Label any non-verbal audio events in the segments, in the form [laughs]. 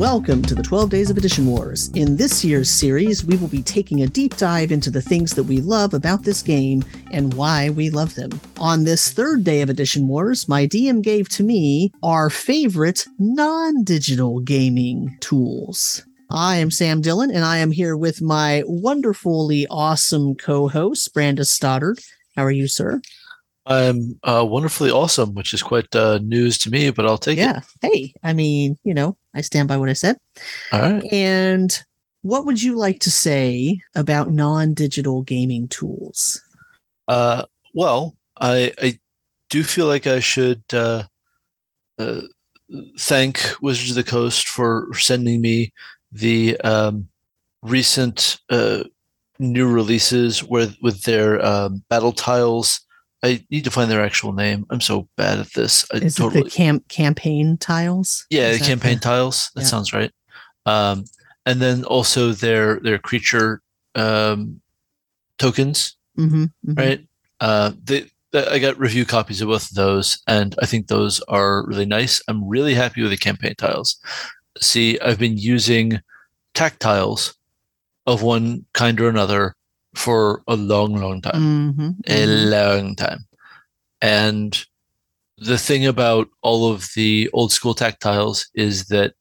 Welcome to the 12 Days of Edition Wars. In this year's series, we will be taking a deep dive into the things that we love about this game and why we love them. On this third day of Edition Wars, my DM gave to me our favorite non digital gaming tools. I am Sam Dillon, and I am here with my wonderfully awesome co host, Brandes Stoddard. How are you, sir? I'm uh, wonderfully awesome, which is quite uh, news to me, but I'll take yeah. it. Yeah. Hey, I mean, you know, I stand by what I said. All right. And what would you like to say about non-digital gaming tools? Uh, well, I I do feel like I should uh, uh, thank Wizards of the Coast for sending me the um, recent uh, new releases with with their um, battle tiles. I need to find their actual name. I'm so bad at this. I Is totally, it the camp campaign tiles? yeah, the campaign tiles. That yeah. sounds right. Um, and then also their their creature um, tokens, Mhm, mhm. right? Uh, they, I got review copies of both of those, and I think those are really nice. I'm really happy with the campaign tiles. See, I've been using Tact-Tiles of one kind or another for a long, long time Mhm, a mhm. long time. And the thing about all of the old school Tact-Tiles is that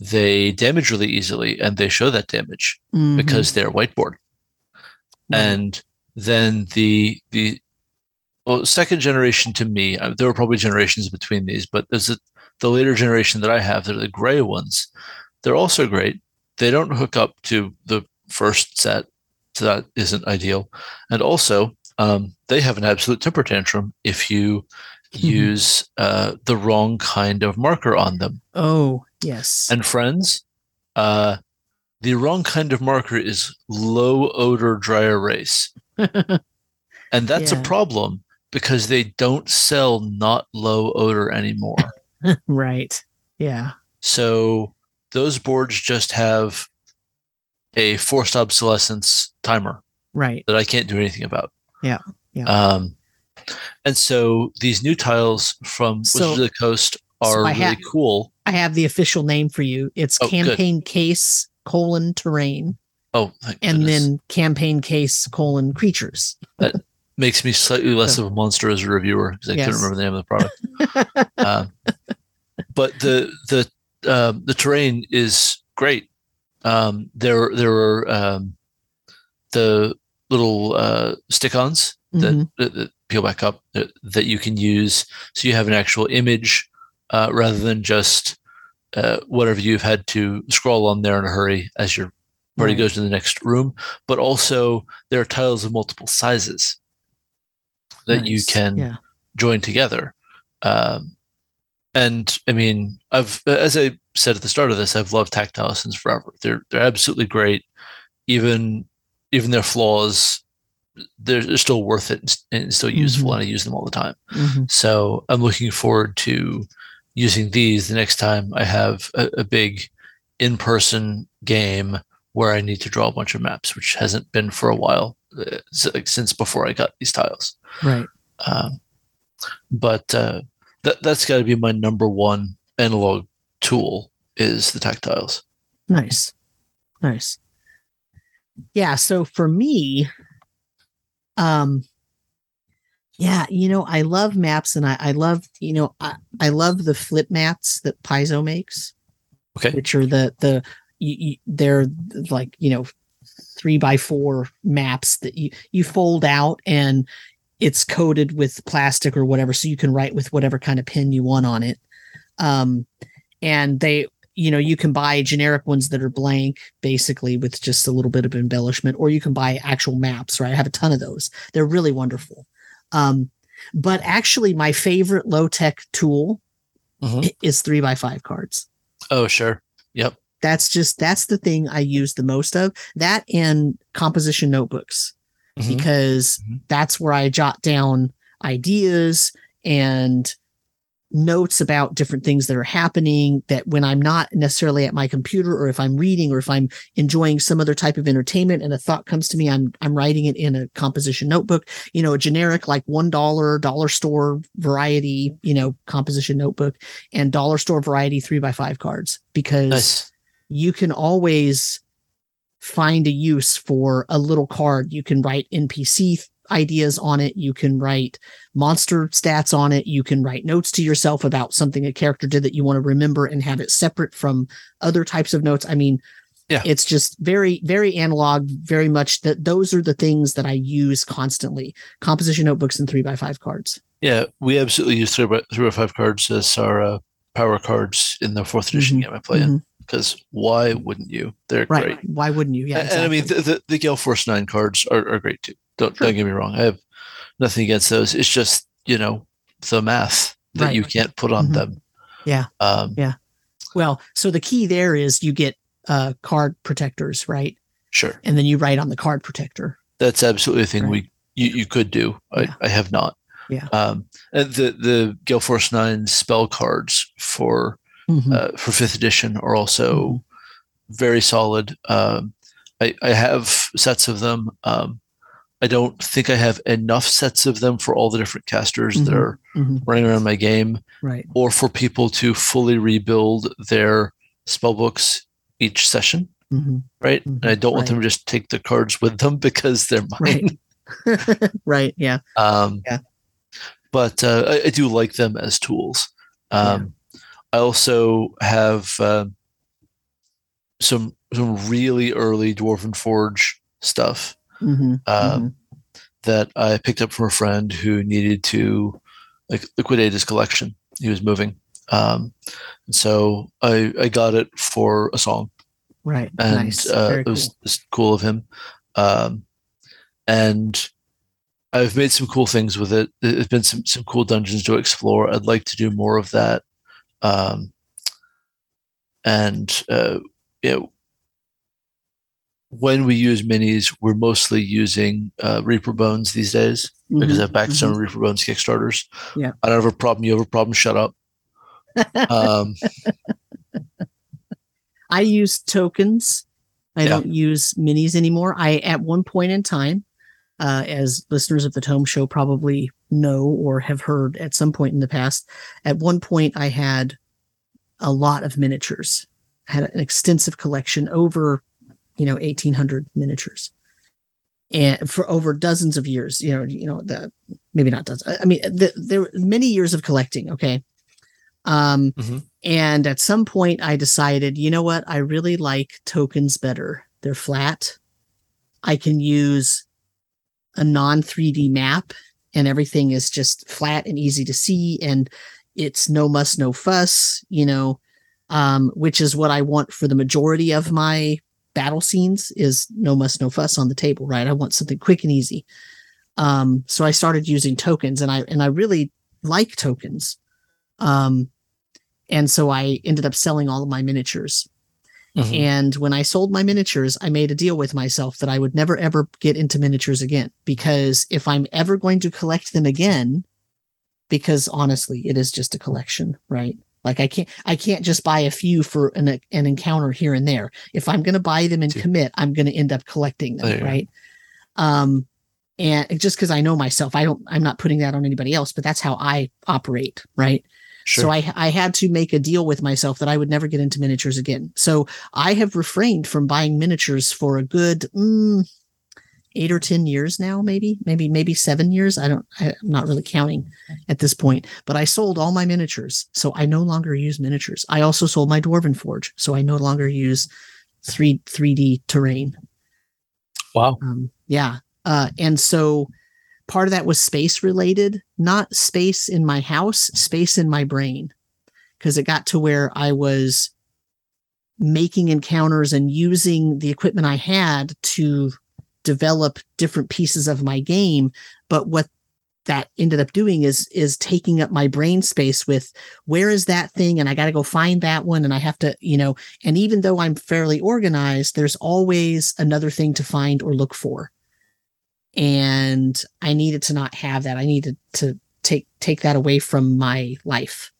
they damage really easily and they show that damage Mhm. because they're whiteboard. Right. And then the the well, second generation to me, uh, there were probably generations between these, but there's a, the later generation that I have, they're the gray ones. They're also great. They don't hook up to the first set, so that isn't ideal. And also, um, they have an absolute temper tantrum if you use uh, the wrong kind of marker on them. oh yes. And friends, uh, the wrong kind of marker is low odor dry erase. [laughs] And that's Yeah. a problem because they don't sell not low odor anymore. [laughs] right. Yeah. so those boards just have a forced obsolescence timer Right. that I can't do anything about. Yeah, yeah. Um, and so these new tiles from So- Wizards of the Coast are I really ha- cool. I have the official name for you. It's Oh, good. campaign case colon terrain Oh, thank and goodness. then campaign case colon creatures. That makes me slightly [laughs] less of a monster as a reviewer because I Yes. couldn't remember the name of the product. [laughs] um, but the the um, the terrain is great. Um, there there are um, the little uh, stick-ons that, Mhm. that, that peel back up that, that you can use, so you have an actual image uh, rather than just uh, whatever you've had to scroll on there in a hurry as your party Right. goes to the next room. But also there are tiles of multiple sizes that you can Yeah. join together. Um, and I mean, I've as I said at the start of this, I've loved Tact-Tile since forever. They're they're absolutely great. Even even their flaws, they're, they're still worth it and, still useful, Mhm. and I use them all the time. Mhm. So I'm looking forward to using these the next time I have a, a big in-person game where I need to draw a bunch of maps, which hasn't been for a while, uh, since before I got these tiles. Right. Um, but uh, that that's got to be my number one analog tool is the Tact-Tiles. Nice. Nice. Yeah, so for me, um yeah, you know, I love maps and I, I love, you know, I, I love the flip mats that Paizo makes, Okay. which are the the you, you, they're like, you know, three by four maps that you you fold out and it's coated with plastic or whatever, so you can write with whatever kind of pen you want on it. Um and they you know you can buy generic ones that are blank basically with just a little bit of embellishment or you can buy actual maps right i have a ton of those they're really wonderful um, but actually my favorite low tech tool Mhm. i- is three by five cards Oh, sure. Yep. that's just that's the thing i use the most of that and composition notebooks Mhm. because Mhm. that's where I jot down ideas and notes about different things that are happening that when I'm not necessarily at my computer or if I'm reading or if I'm enjoying some other type of entertainment and a thought comes to me, I'm I'm writing it in a composition notebook, you know, a generic like one dollar dollar store variety, you know, composition notebook and dollar store variety three by five cards because Nice. you can always find a use for a little card. You can write NPC ideas on it. You can write monster stats on it. You can write notes to yourself about something a character did that you want to remember and have it separate from other types of notes. I mean, Yeah. it's just very, very analog, very much that those are the things that I use constantly. Composition notebooks and three by five cards. Yeah, we absolutely use three by three by five cards as our uh, power cards in the fourth edition Mhm, game I play in. Mhm. Because why wouldn't you? They're Right. great. Why wouldn't you? Yeah. and, and I mean, the, the, the Gale Force 9 cards are, are great too. Don't, Sure. don't get me wrong. I have nothing against those. It's just, you know, the math that Right. you can't put on Mhm. them. Yeah. Um, yeah. well, so the key there is you get uh, card protectors, right? Sure. And then you write on the card protector. That's absolutely a thing Right. we you, you could do. Yeah. I, I have not. Yeah. Um, and the, the Gale Force 9 spell cards for Mhm. uh, for fifth edition are also Mm-hmm. very solid. Um, I, I have sets of them. Um, I don't think I have enough sets of them for all the different casters that Mhm. are Mhm. running around my game, Right. or for people to fully rebuild their spell books each session. hmm Right, and I don't want Right. them to just take the cards with them [laughs] because they're mine. Right. [laughs] [laughs] right. Yeah. Um, Yeah. But uh, I, I do like them as tools. Um, I also have uh, some some really early Dwarven Forge stuff hmm um, that I picked up from a friend who needed to like liquidate his collection. He was moving, um, and so I I got it for a song Right. and nice. uh, it was, cool. it was cool of him. Um, and I've made some cool things with it. There's been some some cool dungeons to explore. I'd like to do more of that. Um, and uh, you know, when we use minis, we're mostly using uh, Reaper Bones these days because Mhm, I've backed mhm. some Reaper Bones Kickstarters. Yeah. I don't have a problem. You have a problem. Shut up. [laughs] Um, I use tokens. I Yeah. don't use minis anymore. I at one point in time, uh, as listeners of the Tome Show probably know or have heard at some point in the past, at one point I had a lot of miniatures. I had an extensive collection over, you know, eighteen hundred miniatures, and for over dozens of years. You know, you know the maybe not dozens. I mean, the, there were many years of collecting. Okay. Um, and at some point, I decided, you know what? I really like tokens better. They're flat. I can use a non 3D map, and everything is just flat and easy to see. And it's no muss, no fuss, you know, um, which is what I want for the majority of my battle scenes is no muss, no fuss on the table, right? I want something quick and easy. Um, so I started using tokens and I, and I really like tokens. Um, and so I ended up selling all of my miniatures. Mhm. And when I sold my miniatures, I made a deal with myself that I would never ever get into miniatures again because if I'm ever going to collect them again, because honestly, it is just a collection, right? Like I can't, I can't just buy a few for an, an encounter here and there. If I'm going to buy them and commit, I'm going to end up collecting them, There right? Um, and just because I know myself, I don't, I'm not putting that on anybody else, but that's how I operate, right? Sure. So I I had to make a deal with myself that I would never get into miniatures again. So I have refrained from buying miniatures for a good mm, eight or ten years now, maybe, maybe, maybe seven years. I don't. I, I'm not really counting at this point. But I sold all my miniatures, so I no longer use miniatures. I also sold my Dwarven Forge, so I no longer use three 3D terrain. wow. Um, yeah. Uh, and so part of that was space related, not space in my house, space in my brain. Cause it got to where I was making encounters and using the equipment I had to develop different pieces of my game. But what that ended up doing is is taking up my brain space with where is that thing and I got to go find that one and I have to, you know, and even though I'm fairly organized, there's always another thing to find or look for. And I needed to not have that. I needed to take take that away from my life.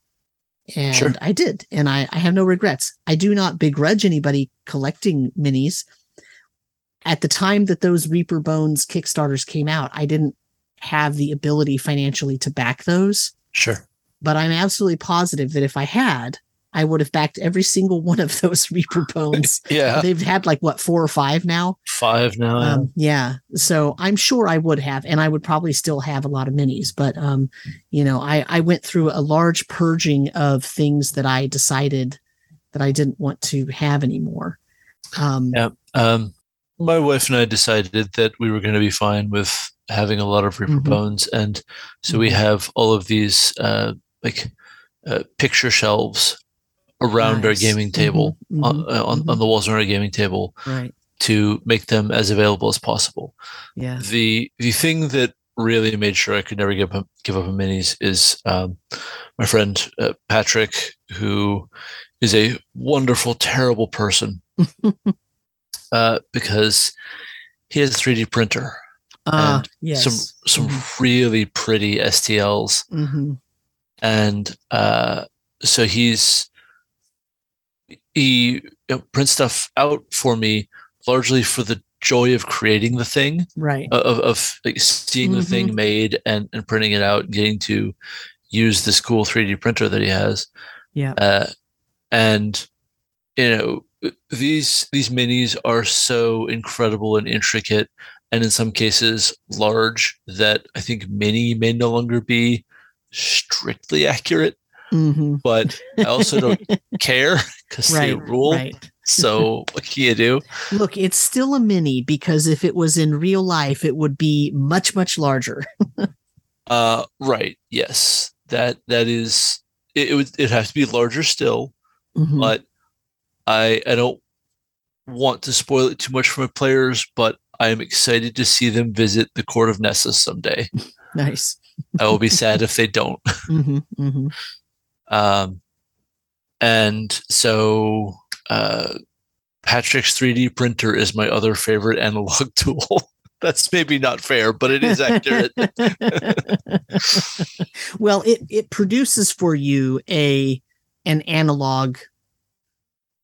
And Sure. I did. And I, I have no regrets. I do not begrudge anybody collecting minis. At the time that those Reaper Bones Kickstarters came out, I didn't have the ability financially to back those Sure. but I'm absolutely positive that if I had, I would have backed every single one of those [laughs] Reaper [laughs] bones. yeah, They've had like what four or five now. five now. yeah. Um, yeah. So I'm sure I would have, and I would probably still have a lot of minis. But um, you know, I I went through a large purging of things that I decided that I didn't want to have anymore. Um, Yeah. Um, my wife and I decided that we were going to be fine with having a lot of Reaper Mhm. bones, and so we Mhm. have all of these uh, like uh, picture shelves around our gaming table Mhm, on, mhm, uh, on, on the walls around our gaming table Right. to make them as available as possible. Yeah. The the thing that really made sure I could never give up give up on minis is um, my friend uh, Patrick, who is a wonderful, terrible person, [laughs] uh, because he has a 3D printer, Ah, And yes. some some really pretty STLs, Mhm. and uh, so he's he you know, prints stuff out for me largely for the joy of creating the thing Right. of, of like seeing the thing made and, and printing it out and getting to use this cool 3D printer that he has. Yeah. Uh, and you know these these minis are so incredible and intricate and in some cases large that I think mini may no longer be strictly accurate, hmm but I also don't [laughs] care they Right. rule. Right. So [laughs] what can you do? Look, it's still a mini because if it was in real life, it would be much, much larger. [laughs] Uh, right. Yes. That that is. It, it would. It has to be larger still, Mhm. but I I don't want to spoil it too much for my players. But I am excited to see them visit the court of Nessus someday. [laughs] Nice. I will be sad if they don't. hmm hmm Um, and so uh, Patrick's 3D printer is my other favorite analog [laughs] tool. That's maybe not fair, but it is accurate. [laughs] well, it it produces for you a an analog,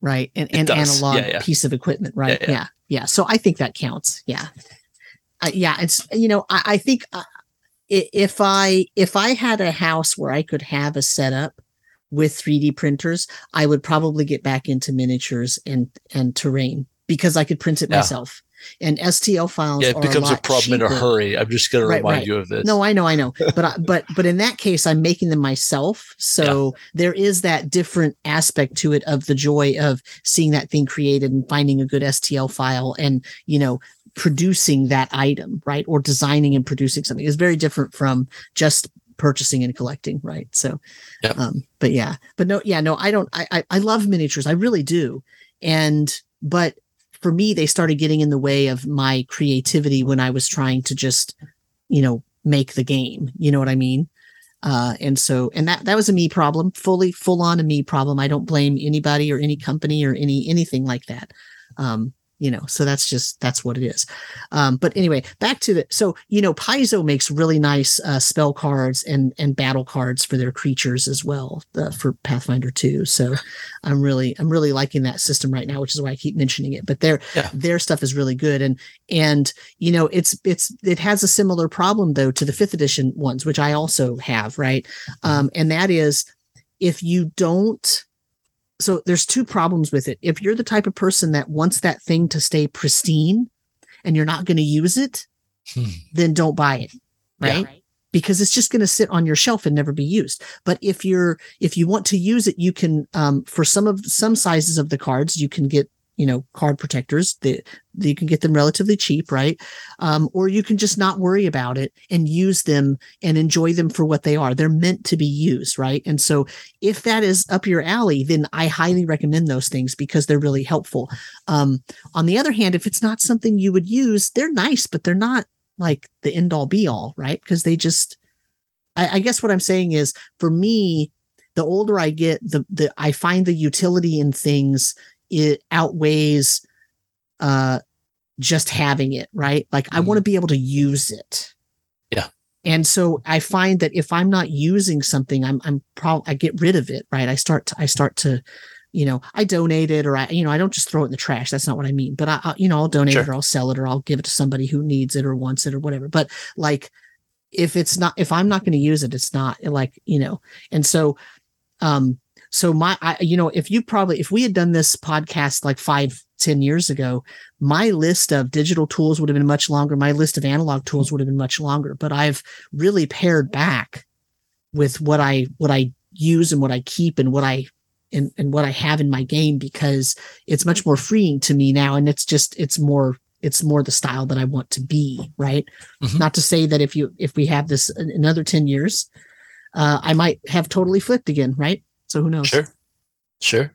right? An, an analog Yeah, yeah. piece of equipment, right? Yeah, Yeah, yeah. yeah. So I think that counts. Yeah, uh, yeah. It's you know I, I think uh, if I if I had a house where I could have a setup with 3D printers, I would probably get back into miniatures and and terrain because I could print it Yeah. myself. And STL files. yeah, it becomes a, lot problem in a hurry. I'm just going to remind right. you of this. No, I know, I know. But I, but but in that case, I'm making them myself. So there is that different aspect to it of the joy of seeing that thing created and finding a good STL file and you know producing that item, right? Or designing and producing something is very different from just purchasing and collecting, right? So, Yep. um, but yeah, but no, yeah, no, I don't. I, I I love miniatures, I really do, and but for me, they started getting in the way of my creativity when I was trying to just, you know, make the game. You know what I mean? Uh, and so, and that that was a me problem, fully full on a me problem. I don't blame anybody or any company or any anything like that. Um, you know, so that's just that's what it is. Um, but anyway, back to the so you know, Paizo makes really nice uh, spell cards and and battle cards for their creatures as well uh, for Pathfinder 2. So I'm really I'm really liking that system right now, which is why I keep mentioning it. But their Yeah. their stuff is really good, and and you know it's it's it has a similar problem though to the fifth edition ones, which I also have, right? Um, and that is if you don't. So there's two problems with it. If you're the type of person that wants that thing to stay pristine, and you're not going to use it, Hmm. then don't buy it, Yeah. right? Because it's just going to sit on your shelf and never be used. But if you're if you want to use it, you can um, for some of some sizes of the cards, you can get you know card protectors that you can get them relatively cheap, right? Um, or you can just not worry about it and use them and enjoy them for what they are. They're meant to be used, right? And so if that is up your alley, then I highly recommend those things because they're really helpful. Um, on the other hand, if it's not something you would use, they're nice, but they're not like the end all be all, right? Because they just, I, I guess what I'm saying is for me, the older I get, the the I find the utility in things it outweighs uh just having it, right? Like I Mhm. want to be able to use it. Yeah. And so I find that if I'm not using something, I'm I'm probably I get rid of it, right? I start to I start to, you know, I donate it or I, you know, I don't just throw it in the trash. That's not what I mean. But I, I you know, I'll donate it or I'll sell it or I'll give it to somebody who needs it or wants it or whatever. But like if it's not if I'm not going to use it, it's not like, you know. And so um so my I, you know if you probably if we had done this podcast like five ten years ago my list of digital tools would have been much longer. My list of analog tools would have been much longer. But i've really pared back with what i what i use and what i keep and what i and, and what i have in my game because it's much more freeing to me now. And it's just it's more it's more the style that i want to be right? Mhm. not to say that if you if we have this another 10 years uh i might have totally flipped again right so who knows Sure, sure.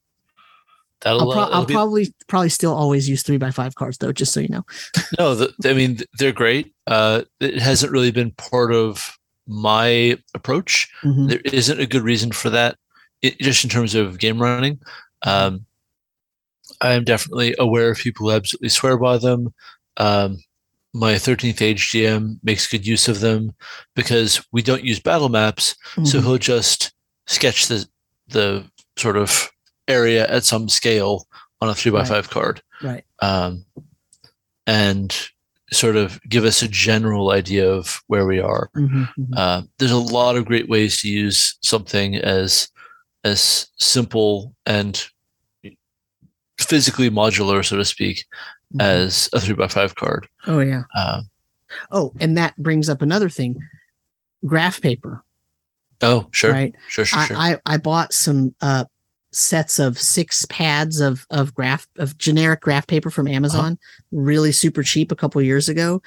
That'll, I'll, pro- uh, I'll be- probably probably still always use three by five cards though, just so you know. [laughs] no. The, I mean, they're great. Uh, it hasn't really been part of my approach. Mhm. There isn't a good reason for that, it, just in terms of game running. Um, I am definitely aware of people who absolutely swear by them. Um, my 13th age GM makes good use of them because we don't use battle maps, so Mhm. he'll just sketch the the sort of area at some scale on a three by five card, right. um, and sort of give us a general idea of where we are. Mhm, mhm. Uh, there's a lot of great ways to use something as as simple and physically modular, so to speak, Mhm. as a three by five card. oh yeah. Uh, Oh, and that brings up another thing. Graph paper, oh, sure, right? sure, sure, sure. I, I I bought some uh sets of six pads of of graph of generic graph paper from Amazon, really super cheap a couple years ago.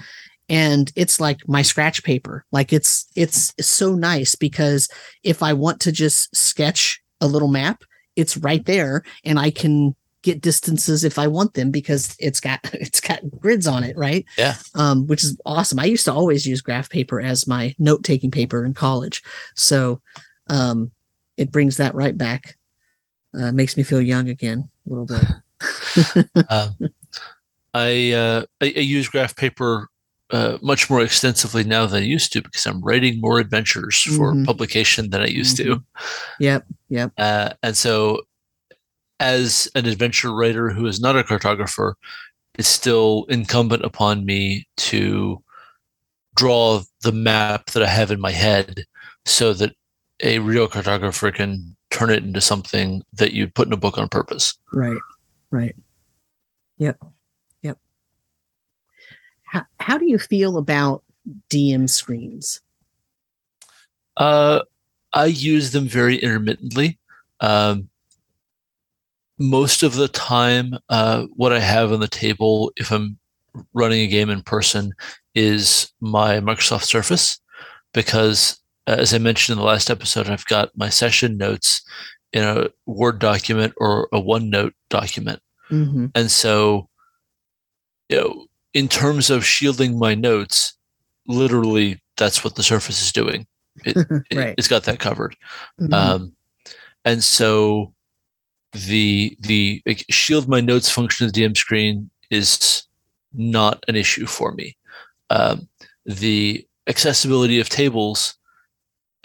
And it's like my scratch paper. Like it's it's so nice because if I want to just sketch a little map, it's right there and I can get distances if I want them because it's got [laughs] it's got grids on it, right? Yeah. Um, which is awesome. I used to always use graph paper as my note taking paper in college. So um it brings that right back. Uh, makes me feel young again a little bit. [laughs] um, I, uh, I I use graph paper uh, much more extensively now than I used to because I'm writing more adventures for Mhm. publication than I used to. Yep, yep. Uh, and so, as an adventure writer who is not a cartographer, it's still incumbent upon me to draw the map that I have in my head so that a real cartographer can turn it into something that you'd put in a book on purpose. Right, right. Yep, yep. How how do you feel about DM screens? Uh, I use them very intermittently. Um, most of the time, uh, what I have on the table, if I'm running a game in person, is my Microsoft Surface, because uh, as I mentioned in the last episode, I've got my session notes in a Word document or a OneNote document. Mm-hmm. And so, you know, in terms of shielding my notes, literally that's what the Surface is doing. It, [laughs] Right. It's got that covered. Mhm. Um, and so the the like, shield my notes function of the DM screen is not an issue for me. Um, the accessibility of tables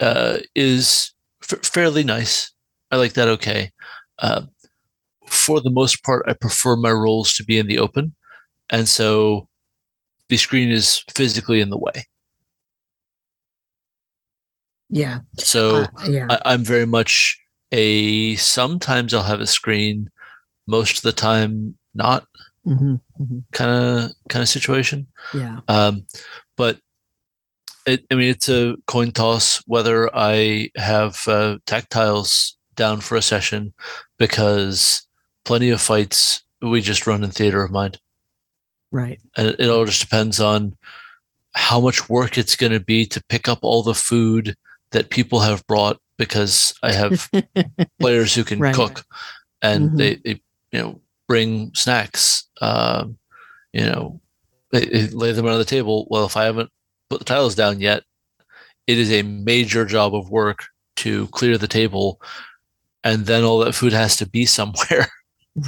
uh, is f- fairly nice. I like that okay. Um, for the most part, I prefer my rolls to be in the open, and so the screen is physically in the way. yeah, So uh, yeah, I, I'm very much a sometimes I'll have a screen, most of the time not kind of kind of situation. yeah, Um, but it, I mean, it's a coin toss whether I have uh, Tact-Tiles down for a session because plenty of fights we just run in theater of mind, right, and it all just depends on how much work it's going to be to pick up all the food that people have brought because I [laughs] have players who can Right. cook and Mhm. they, they you know bring snacks um, you know they, they lay them on the table well if i haven't put the tiles down yet it is a major job of work to clear the table and then all that food has to be [laughs] somewhere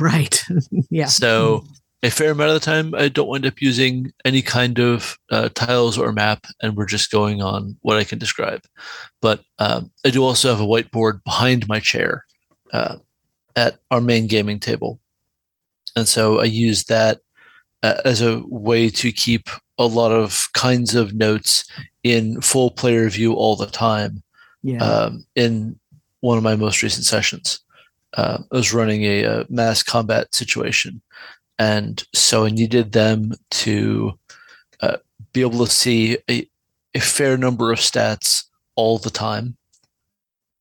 right, [laughs] yeah. so a fair amount of the time i don't wind up using any kind of uh, tiles or map and we're just going on what i can describe. But um, i do also have a whiteboard behind my chair uh, at our main gaming table. And so i use that uh, as a way to keep a lot of kinds of notes in full player view all the time yeah, um, in one of my most recent sessions. Uh, I was running a, a, mass combat situation, and so I needed them to uh, be able to see a, a fair number of stats all the time.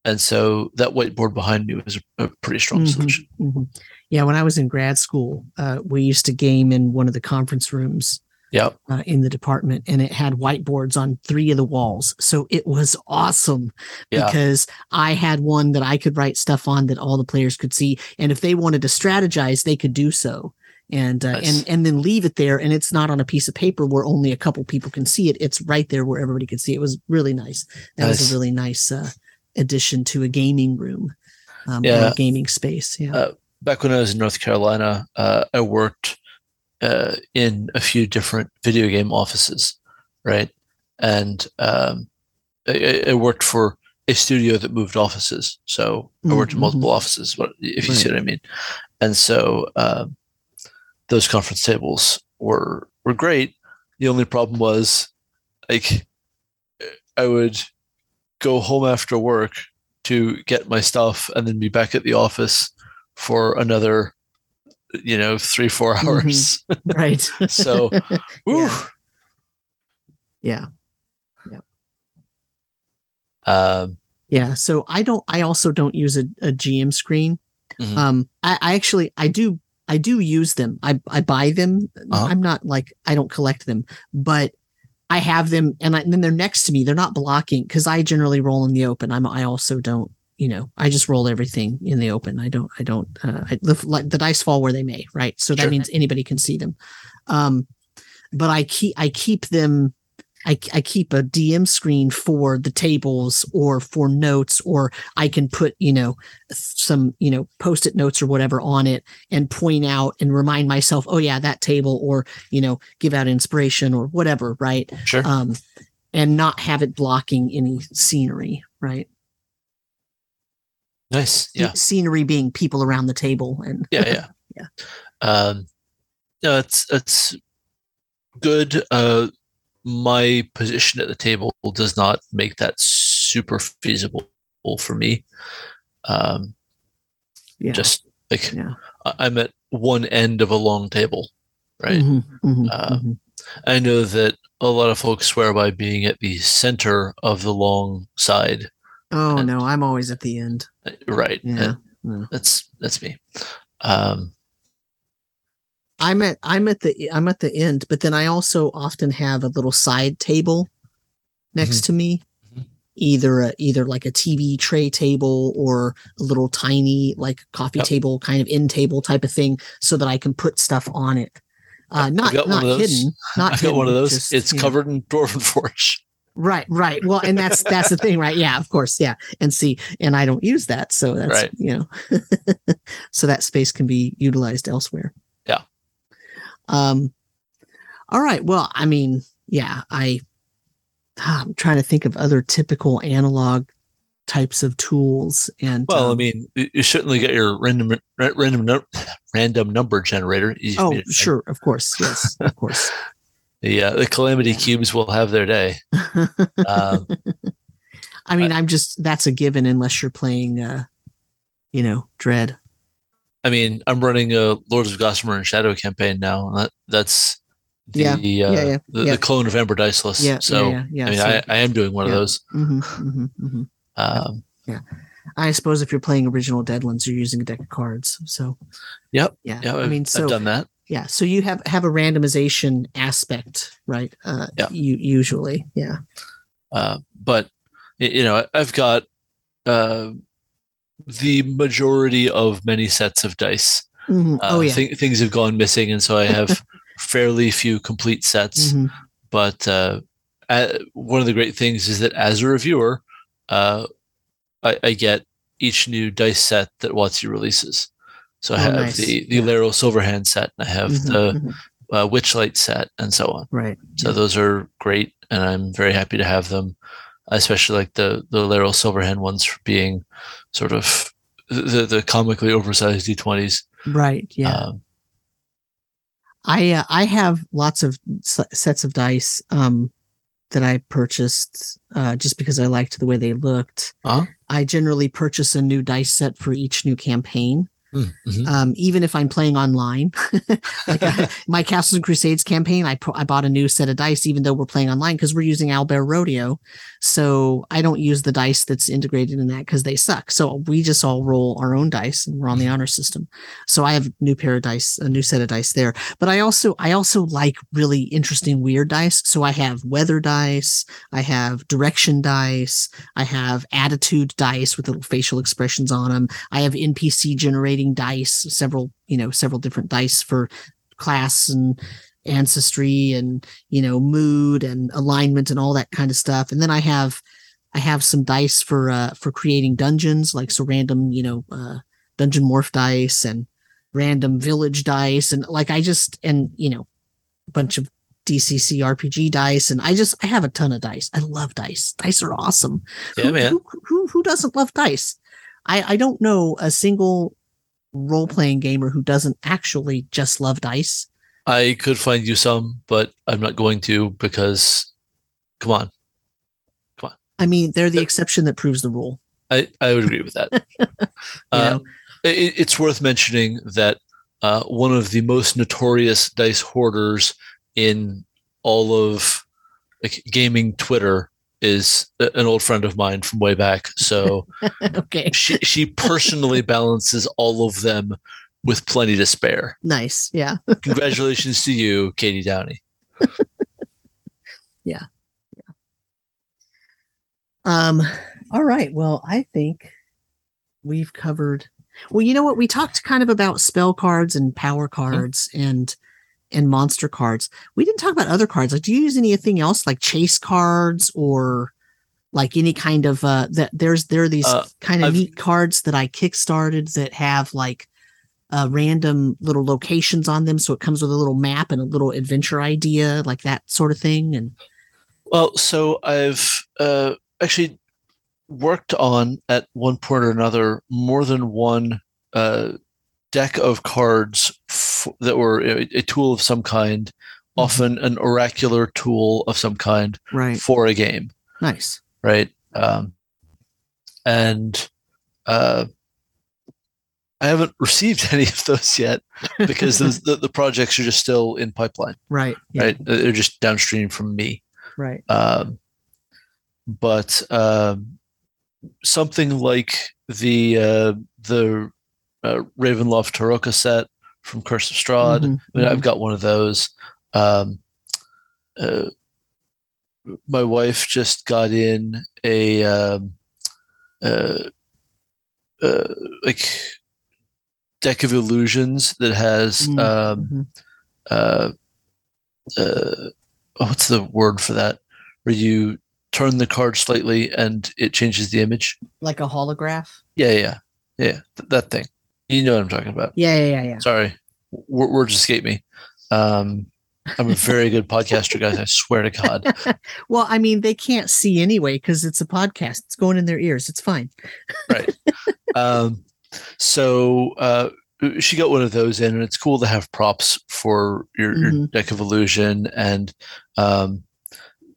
And so that whiteboard behind me was a, pretty strong mm-hmm, solution. Mm-hmm. Yeah, when I was in grad school, uh, we used to game in one of the conference rooms yep. Uh, in the department, and it had whiteboards on three of the walls. So it was awesome yeah. because I had one that I could write stuff on that all the players could see, and if they wanted to strategize, they could do so. And uh, nice. and and then leave it there, and it's not on a piece of paper where only a couple people can see it. It's right there where everybody can see it. it was really nice. That nice. was a really nice uh, addition to a gaming room, um, yeah. gaming space. Yeah. Uh, back when I was in North Carolina, uh, I worked uh, in a few different video game offices, right? And um, I, I, worked for a studio that moved offices, so I worked mm-hmm. in multiple offices. If you right. see what I mean, and so uh, those conference tables were were great. The only problem was, like, I would go home after work to get my stuff and then be back at the office for another you know three four mm-hmm. hours mm-hmm. right [laughs] so [laughs] yeah. yeah yeah um yeah so i don't i also don't use a, a gm screen mm-hmm. um I, I actually i do i do use them i i buy them uh-huh. i'm not like i don't collect them but I have them and, I, and then they're next to me. They're not blocking because I generally roll in the open. I'm I also don't you know I just roll everything in the open. I don't I don't uh, I, the, like the dice fall where they may. Right, so that means anybody can see them. Um, but I keep I keep them I, I keep a DM screen for the tables or for notes, or I can put, you know, some, you know, post it notes or whatever on it and point out and remind myself, oh, yeah, that table, or, you know, give out inspiration or whatever. Right. Sure. Um, and not have it blocking any scenery. Right. Nice. Yeah. scenery being people around the table and yeah, yeah, [laughs] yeah. Um, no, it's it's good. Uh, my position at the table does not make that super feasible for me. Um, yeah. Just like yeah. I'm at one end of a long table, right? Mm-hmm, mm-hmm, uh, mm-hmm. I know that a lot of folks swear by being at the center of the long side. Oh and, no, I'm always at the end. Right. Yeah. That's that's me. Um, I'm at I'm at the I'm at the end, but then I also often have a little side table next mm-hmm. to me, mm-hmm. either a, either like a TV tray table or a little tiny like coffee yep. table kind of end table type of thing, so that I can put stuff on it. Uh, not not hidden. Not [laughs] I got hidden, one of those. Just, it's covered know. in dwarven [laughs] forge. Right, right. Well, and that's that's the thing, right? Yeah, of course, yeah. And see, and I don't use that, so that's right. you know, [laughs] so that space can be utilized elsewhere. Um, all right. Well, I mean, yeah, I, I'm trying to think of other typical analog types of tools and well um, i mean you certainly get your random random random number generator. Oh sure. Of course. Yes. Of course. [laughs] Uh, the calamity cubes will have their day. Um, [laughs] i mean I, i'm just that's a given unless you're playing uh you know dread I mean, I'm running a Lords of Gossamer and Shadow campaign now. And that that's the yeah, uh, yeah, yeah, the, the, clone of Amber Diceless. Yeah, so yeah, yeah, I mean, so, I, I am doing one of those. Mm-hmm, mm-hmm, mm-hmm. Um, yeah. I suppose if you're playing original Deadlands, you're using a deck of cards. So, yep. Yeah. Yeah. I mean, so I've done that. Yeah. So you have have a randomization aspect, right? Uh, yeah. You usually, yeah. Uh, but you know, I've got uh, the majority of many sets of dice. Mm-hmm. Oh, uh, yeah. Th- things have gone missing, and so I have [laughs] fairly few complete sets. Mm-hmm. But uh, uh, one of the great things is that as a reviewer, uh, I, I, get each new dice set that WotC releases. So I oh, have nice. the the yeah. Laeral Silverhand set, and I have mm-hmm, the mm-hmm. uh, Witchlight set, and so on. Right. So yeah. those are great, and I'm very happy to have them especially like the the Laeral Silverhand ones for being sort of the the comically oversized d20s. Right. Yeah. Um, I uh, I have lots of s- sets of dice um, that I purchased uh, just because I liked the way they looked. Uh-huh. I generally purchase a new dice set for each new campaign. Mhm. um, even if I'm playing online. like [laughs] my Castles and Crusades campaign, I, pu- I bought a new set of dice, even though we're playing online because we're using Owlbear Rodeo. So I don't use the dice that's integrated in that because they suck. So we just all roll our own dice and we're on the honor system. So I have new pair of dice, a new set of dice there. But I also I also like really interesting weird dice. So I have weather dice, I have direction dice, I have attitude dice with little facial expressions on them. I have NPC generating dice, several, you know, several different dice for class and ancestry and, you know, mood and alignment and all that kind of stuff. And then I have I have some dice for uh for creating dungeons, like so random, you know, uh dungeon morph dice and random village dice and like I just and you know, a bunch of DCC RPG dice and I just I have a ton of dice. I love dice. Dice are awesome. Yeah, who, man. Who, who who doesn't love dice? I I don't know a single role playing gamer who doesn't actually just love dice. I could find you some, but I'm not going to because, come on, Come on. I mean, they're the exception that proves the rule. I, I would agree with that. [laughs] Uh, it, it's worth mentioning that uh, one of the most notorious dice hoarders in all of like gaming Twitter is an old friend of mine from way back. So [laughs] okay, she she personally [laughs] balances all of them with plenty to spare. nice. Yeah. [laughs] Congratulations to you, Katie Downey. Yeah. Um. All right. Well, I think we've covered. Well, you know what? We talked kind of about spell cards and power cards and and monster cards. We didn't talk about other cards. Like, do you use anything else like chase cards or like any kind of uh that there's there are these Uh, kind of I've- neat cards that I kickstarted that have like uh random little locations on them so it comes with a little map and a little adventure idea like that sort of thing and Well, so I've uh, actually worked on at one point or another more than one uh, deck of cards that were a, a tool of some kind, often an oracular tool of some kind right. for a game, nice. Right? Um, and uh, I haven't [laughs] received [laughs] any of those yet because those, the, the projects are just still in pipeline, right. Yeah, right? They're just downstream from me. right. Um, but um, something like the uh, the uh, Ravenloft Taroka set from Curse of Strahd. Mhm, I mean. I've got one of those. Um, uh, my wife just got in a um, uh, uh, like deck of illusions that has Mm, um, mhm. uh, uh, oh, what's the word for that? Where you turn the card slightly and it changes the image. like a holograph. Yeah, yeah, yeah. Th- that thing. You know what I'm talking about. Yeah, yeah, yeah, yeah. Sorry, w- words escape me. Um, I'm a [laughs] very good podcaster, guys. I swear to God. [laughs] Well, I mean, they can't see anyway because it's a podcast. It's going in their ears. It's fine. [laughs] right. Um, so uh, she got one of those in, and it's cool to have props for your, your Mhm. deck of illusion. And um,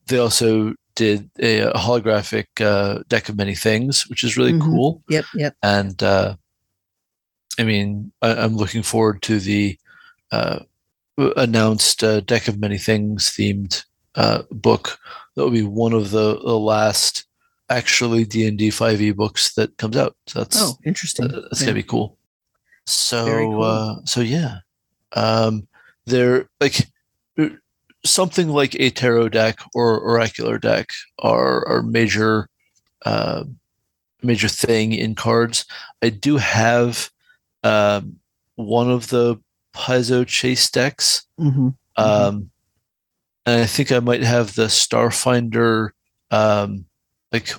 they also did a, a holographic uh, deck of many things, which is really Mhm. cool. Yep, yep. And uh, I mean, I, I'm looking forward to the uh, announced uh, deck of many things themed uh, book. That will be one of the, the last actually D and D five e books that comes out. So that's Oh, interesting. uh, that's Yeah. gonna be cool. So cool. uh, so yeah, um, they're like uh, something like a tarot deck or oracular deck are are major uh, major thing in cards. I do have um, one of the Paizo Chase decks. Mhm. Um, and I think I might have the Starfinder, um, like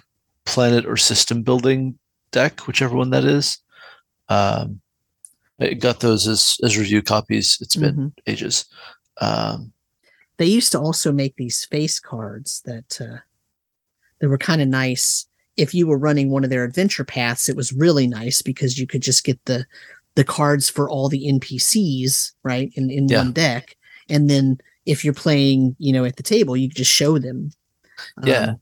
planet or system building deck, whichever one that is. Um, I got those as as review copies. It's been Mhm. ages. Um, They used to also make these face cards that uh, they were kind of nice. If you were running one of their adventure paths, it was really nice because you could just get the the cards for all the NPCs right in in Yeah. one deck, and then if you're playing, you know, at the table, you just show them. Yeah. Um,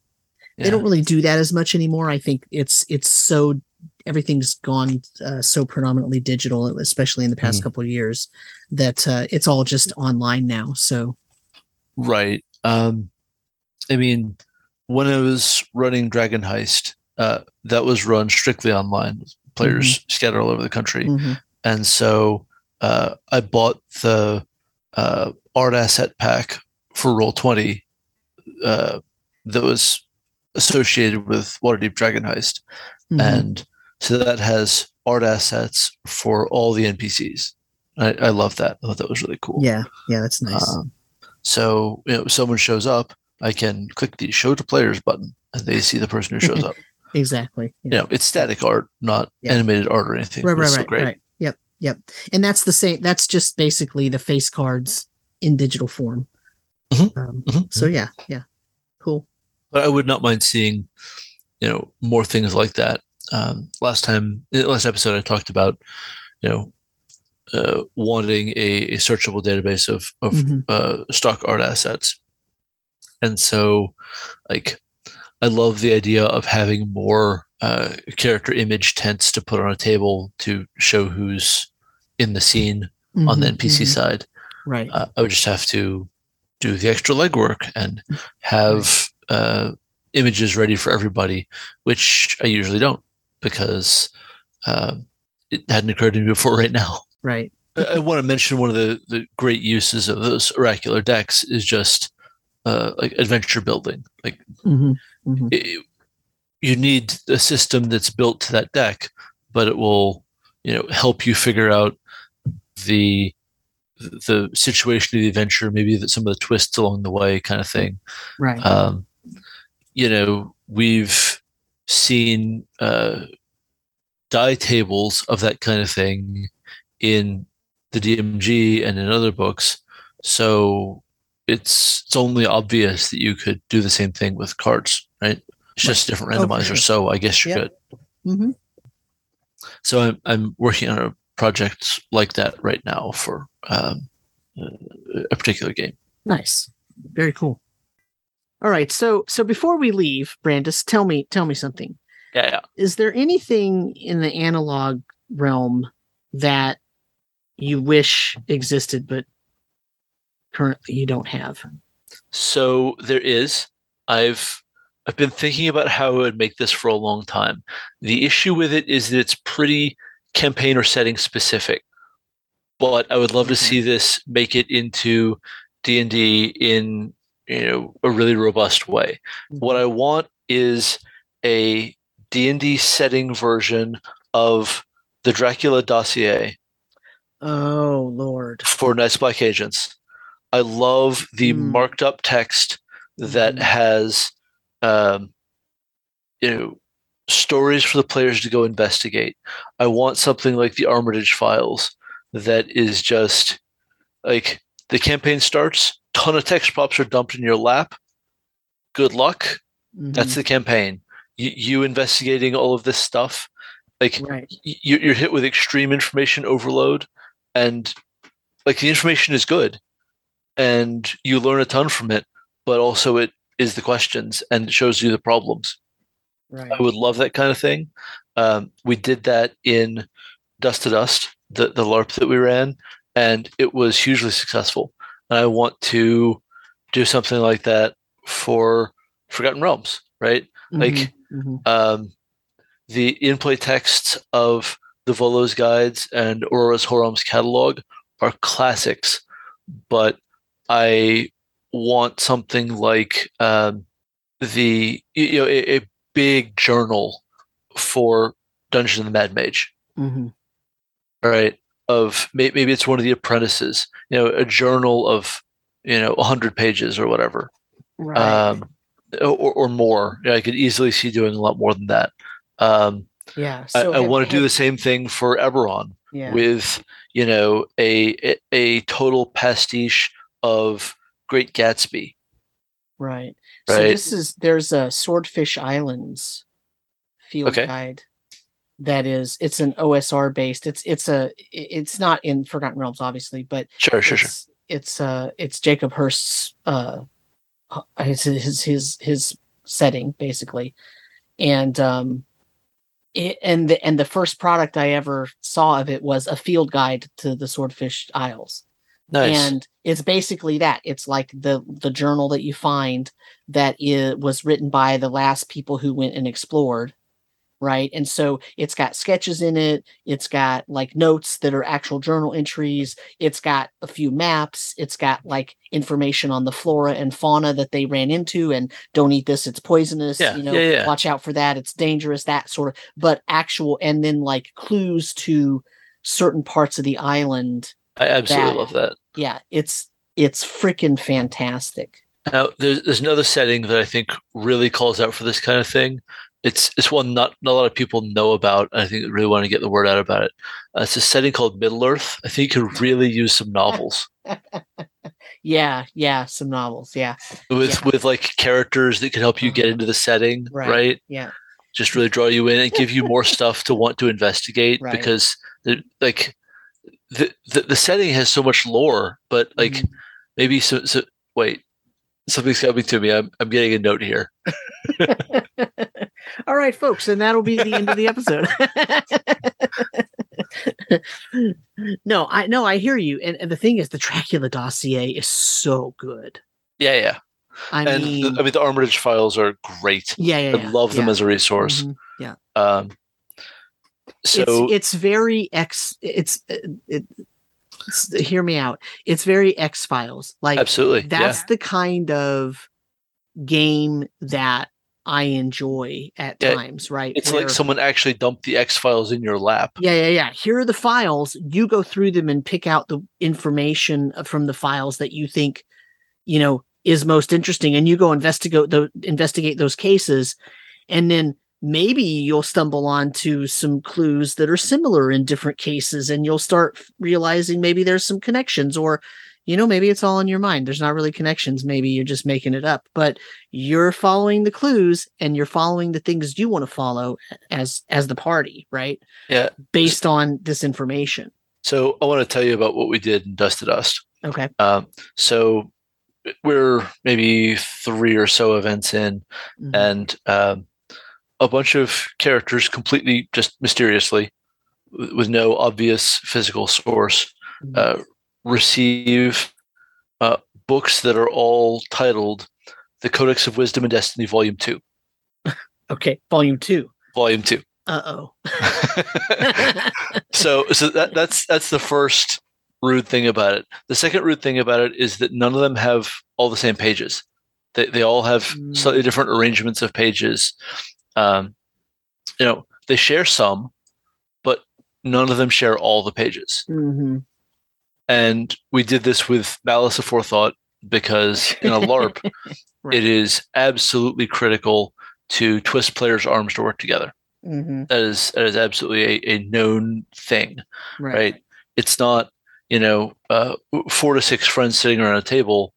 they don't really do that as much anymore. I think it's it's so everything's gone uh, so predominantly digital, especially in the past Mhm. couple of years, that uh, it's all just online now. So Right. Um, I mean, when I was running Dragon Heist, uh, that was run strictly online, players scattered all over the country. mhm. And so uh, I bought the uh, art asset pack for Roll20 uh, that was associated with Waterdeep Dragon Heist. Mhm. And so that has art assets for all the NPCs. I, I love that. I thought that was really cool. yeah, yeah, that's nice. Um, so you know, if someone shows up, I can click the show to players button and they see the person who shows up. [laughs] exactly. You know, it's static art, not Yeah. animated art or anything. right, right, still right, great. right. Yep, yep. And that's the same. That's just basically the face cards in digital form. Mhm, Um, Mhm. So yeah, yeah, cool. But I would not mind seeing, you know, more things like that. Um, last time, last episode, I talked about, you know, uh, wanting a, a searchable database of of Mhm. uh, stock art assets, and so, like, I love the idea of having more uh, character image tents to put on a table to show who's in the scene on the Mhm, NPC mhm. side. Right. Uh, I would just have to do the extra legwork and have uh, images ready for everybody, which I usually don't because um, it hadn't occurred to me before right now. right. I, I want to mention one of the, the great uses of those oracular decks is just uh, like adventure building. Like hmm hmm it, you need a system that's built to that deck, but it will, you know, help you figure out the the situation of the adventure, maybe that some of the twists along the way, kind of thing. Right. Um, you know, we've seen uh, die tables of that kind of thing in the DMG and in other books, so it's it's only obvious that you could do the same thing with cards, right? It's just a different Oh, randomizer, sure. so I guess you're Yep. good. hmm So I'm I'm working on a project like that right now for um, a particular game. Nice. Very cool. All right. So so before we leave, Brandes, tell me tell me something. Yeah, yeah. Is there anything in the analog realm that you wish existed but currently you don't have? So there is. I've I've been thinking about how I would make this for a long time. The issue with it is that it's pretty campaign or setting specific. But I would love to mm-hmm. see this make it into D and D in you know a really robust way. What mm-hmm. I want is a D and D setting version of the Dracula dossier Oh Lord. for Night's Black Agents. I love the Hmm. marked up text that Mhm. has, um, you know, stories for the players to go investigate. I want something like the Armitage Files that is just like the campaign starts, ton of text props are dumped in your lap. Good luck. That's Mhm. the campaign. You, you investigating all of this stuff, like right. you- you're hit with extreme information overload and like the information is good and you learn a ton from it but also it is the questions and it shows you the problems Right. i would love that kind of thing um, we did that in dust to dust the, the larp that we ran and it was hugely successful and i want to do something like that for forgotten realms right like, Mhm, mhm. um, the in-play texts of the Volo's guides and Aurora's Whole Realms catalog are classics, but I want something like um, the you know a, a big journal for Dungeon of the Mad Mage, Mhm. right? Of may, maybe it's one of the apprentices, you know, a journal of you know hundred pages or whatever Right. um, or, or more. Yeah, I could easily see doing a lot more than that. Um, yeah. I, So I have- want to do the same thing for Eberron yeah. with you know a, a a total pastiche of Great Gatsby. Right. So this is there's a Swordfish Islands field Okay. guide that is it's an OSR based. It's it's a it's not in Forgotten Realms obviously, but Sure, sure, sure. it's it's uh it's Jacob Hurst's uh his his his his setting basically, and um, it, and the and the first product I ever saw of it was a field guide to the Swordfish Isles. Nice. And it's basically that. It's like the the journal that you find that it was written by the last people who went and explored, right? And so it's got sketches in it. It's got like notes that are actual journal entries. It's got a few maps. It's got like information on the flora and fauna that they ran into and don't eat this, it's poisonous. Yeah, You know, yeah, yeah. watch out for that. It's dangerous, that sort of but actual and then like clues to certain parts of the island. I absolutely that- love that. Yeah, it's it's freaking fantastic. Now, there's, there's another setting that I think really calls out for this kind of thing. It's it's one not, not a lot of people know about. And I think really want to get the word out about it. Uh, it's a setting called Middle Earth. I think you could really use some novels [laughs] Yeah, yeah, some novels. Yeah, with Yeah. with like characters that can help you get Uh-huh. into the setting, Right. right? yeah, Just really draw you in and give you more stuff to want to investigate [laughs] Right. because like the, the the setting has so much lore, but like Mhm. maybe so, so wait something's coming to me i'm, I'm getting a note here [laughs] All right, folks, and that'll be the end of the episode. [laughs] no, I no, I hear you. And, and the thing is, the Dracula dossier is so good. yeah yeah I and mean, the, i mean the armitage files are great yeah, yeah, i yeah, love them yeah. as a resource Mhm, yeah. um so it's it's very X. It's uh, it, it, it's- hear me out. It's very X Files. Like absolutely that's the kind of game that I enjoy at Yeah, times. Right? it's Where- like someone actually dumped the x files in your lap Yeah, yeah, yeah. Here are the files. You go through them and pick out the information uh, from the files that you think, you know, is most interesting, and you go investigate the investigate those cases, and then maybe you'll stumble onto some clues that are similar in different cases, and you'll start realizing maybe there's some connections, or you know, maybe it's all in your mind. There's not really connections. Maybe you're just making it up, but you're following the clues and you're following the things you want to follow as as the party, right? yeah based on this information. so i want to tell you about what we did in dust to dust Okay. um so we're maybe three or so events in Mhm. and um, a bunch of characters completely just mysteriously with no obvious physical source Mhm. uh, receive uh, books that are all titled the codex of wisdom and destiny volume 2 [laughs] okay. Volume two. volume 2 Uh oh. [laughs] so so that, that's that's the first rude thing about it the second rude thing about it is that none of them have all the same pages they, they all have Mm. slightly different arrangements of pages um, you know they share some but none of them share all the pages. Hmm and we did this with malice aforethought because in a larp [laughs] Right. it is absolutely critical to twist players arms to work together. Hmm that is that is absolutely a, a known thing Right. right? It's not you know uh, four to six friends sitting around a table.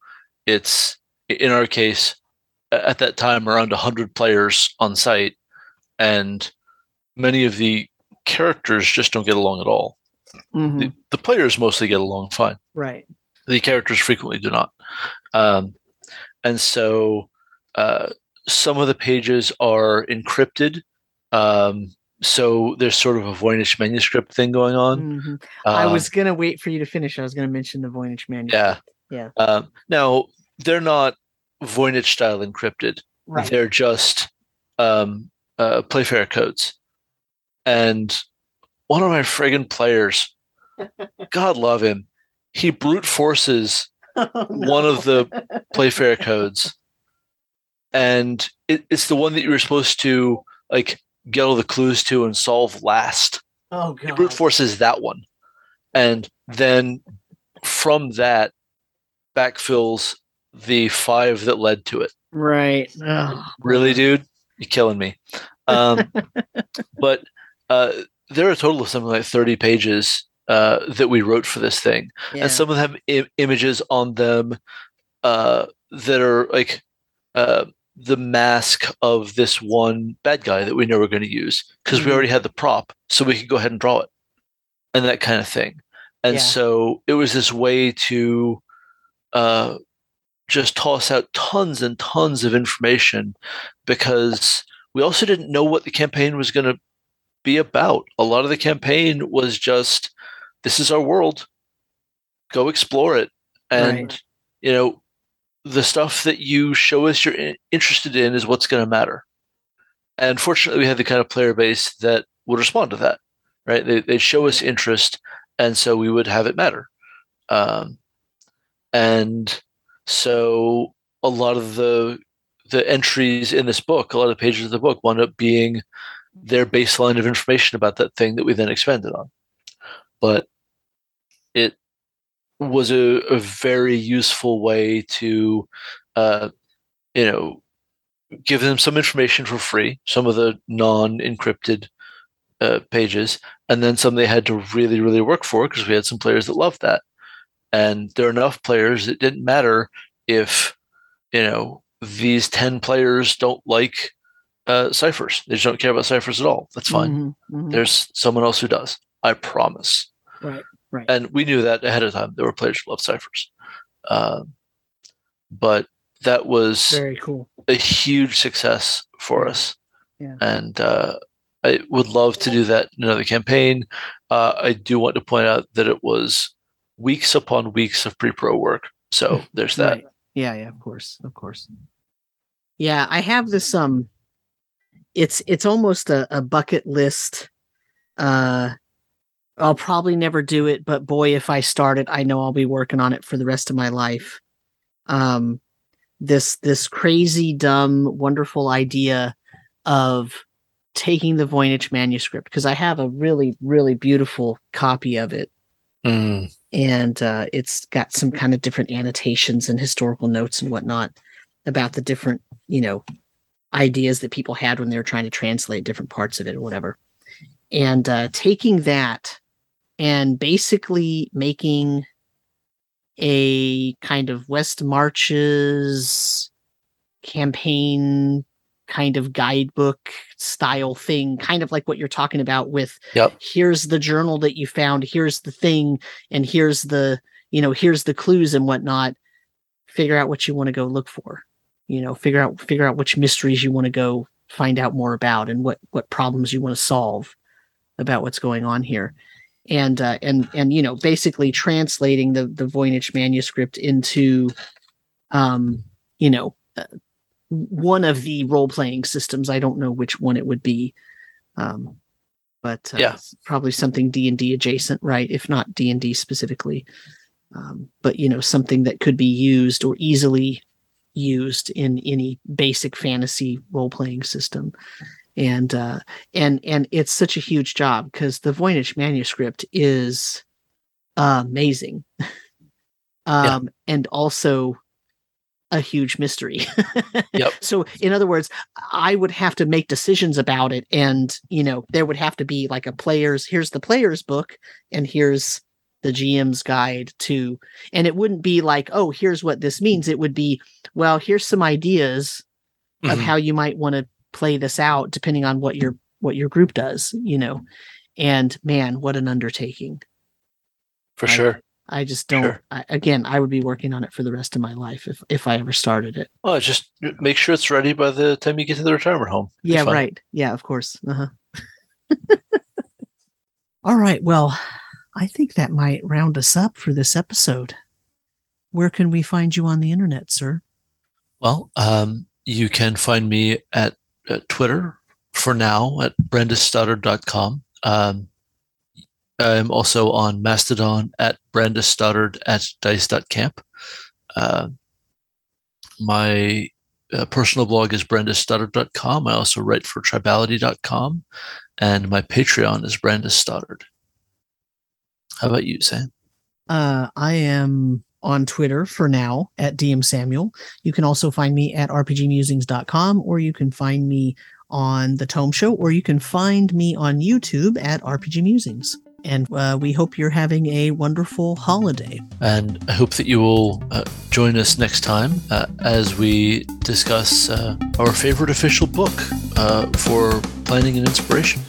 It's in our case at that time around 100 players on site and many of the characters just don't get along at all Mhm. the, the players mostly get along fine Right. the characters frequently do not um, and so uh, some of the pages are encrypted um, so there's sort of a Voynich manuscript thing going on Mhm. I Um, was gonna wait for you to finish. I was gonna mention the Voynich manuscript. Yeah. Yeah. Um, now they're not Voynich style encrypted. Right. They're just um, uh, Playfair codes. And one of my friggin' players, [laughs] God love him, he brute forces [laughs] Oh, one of the Playfair codes, and it, it's the one that you were supposed to like get all the clues to and solve last. Oh He brute god. forces that one, and then from that backfills the five that led to it. Right. Oh, Really, dude, you're killing me. Um, [laughs] but uh, there are a total of something like thirty pages uh, that we wrote for this thing, yeah. and some of them have I- images on them uh, that are like uh, the mask of this one bad guy that we know we're going to use because Mhm. we already had the prop, so we could go ahead and draw it, and that kind of thing. And Yeah. so it was this way to uh, just toss out tons and tons of information because we also didn't know what the campaign was going to be about. A lot of the campaign was just this is our world. Go explore it. And right. you know, the stuff that you show us you're interested in is what's going to matter. And fortunately, we had the kind of player base that would respond to that, right? They, they'd show us interest, and so we would have it matter. Um, and so a lot of the the entries in this book, a lot of pages of the book, wound up being their baseline of information about that thing that we then expanded on. But it was a, a very useful way to, uh, you know, give them some information for free, some of the non-encrypted uh, pages, and then some they had to really, really work for because we had some players that loved that. And there are enough players it didn't matter if, you know, these 10 players don't like uh, ciphers. They just don't care about ciphers at all. That's fine. Mm-hmm, mm-hmm. There's someone else who does. I promise. Right. Right. And we knew that ahead of time. There were players who loved ciphers. Um, but that was very cool. A huge success for us. Yeah. And uh, I would love to do that in another campaign. Uh, I do want to point out that it was weeks upon weeks of pre-pro work. So there's that. Right. Yeah, yeah, of course, of course. Yeah, I have this um it's it's almost a, a bucket list uh I'll probably never do it, but boy, if I start it, I know I'll be working on it for the rest of my life. Um, this this crazy, dumb, wonderful idea of taking the Voynich manuscript because I have a really, really beautiful copy of it, mm. And uh, it's got some kind of different annotations and historical notes and whatnot about the different, you know, ideas that people had when they were trying to translate different parts of it or whatever. And uh, taking that and basically making a kind of West Marches campaign kind of guidebook style thing, kind of like what you're talking about with yep. here's the journal that you found, here's the thing, and here's the, you know, here's the clues and whatnot. Figure out what you want to go look for. You know, figure out figure out which mysteries you want to go find out more about and what what problems you want to solve about what's going on here and uh, and and you know basically translating the the Voynich manuscript into um you know uh, one of the role playing systems. I don't know which one it would be um but uh, yeah. probably something D&D adjacent right? If not D&D specifically. Um, but you know something that could be used or easily used in any basic fantasy role playing system. And uh, and and it's such a huge job because the Voynich manuscript is amazing, [laughs] um, yeah. and also a huge mystery. [laughs] yep. So, in other words, I would have to make decisions about it, and you know, there would have to be like a player's. Here's the player's book, and here's the GM's guide to, and it wouldn't be like, oh, here's what this means. It would be, well, here's some ideas mm-hmm. of how you might want to play this out depending on what your what your group does you know and man what an undertaking for I, sure i just don't sure. I, again i would be working on it for the rest of my life if if i ever started it. Well just make sure it's ready by the time you get to the retirement home. Yeah right. Yeah of course. Uh-huh. [laughs] All right well i think that might round us up for this episode. Where can we find you on the internet sir? Well um you can find me at uh, Twitter for now at brandestoddard.com. Um, I'm also on Mastodon at brandestoddard at dice.camp. Uh, my uh, personal blog is brandestoddard.com. I also write for tribality.com. And my Patreon is Brandes How about you, Sam? Uh, I am on Twitter for now at DM Samuel. You can also find me at rpgmusings.com or you can find me on the Tome Show or you can find me on YouTube at RPG Musings. And uh, we hope you're having a wonderful holiday. And I hope that you will uh, join us next time uh, as we discuss uh, our favorite official book uh, for planning and inspiration.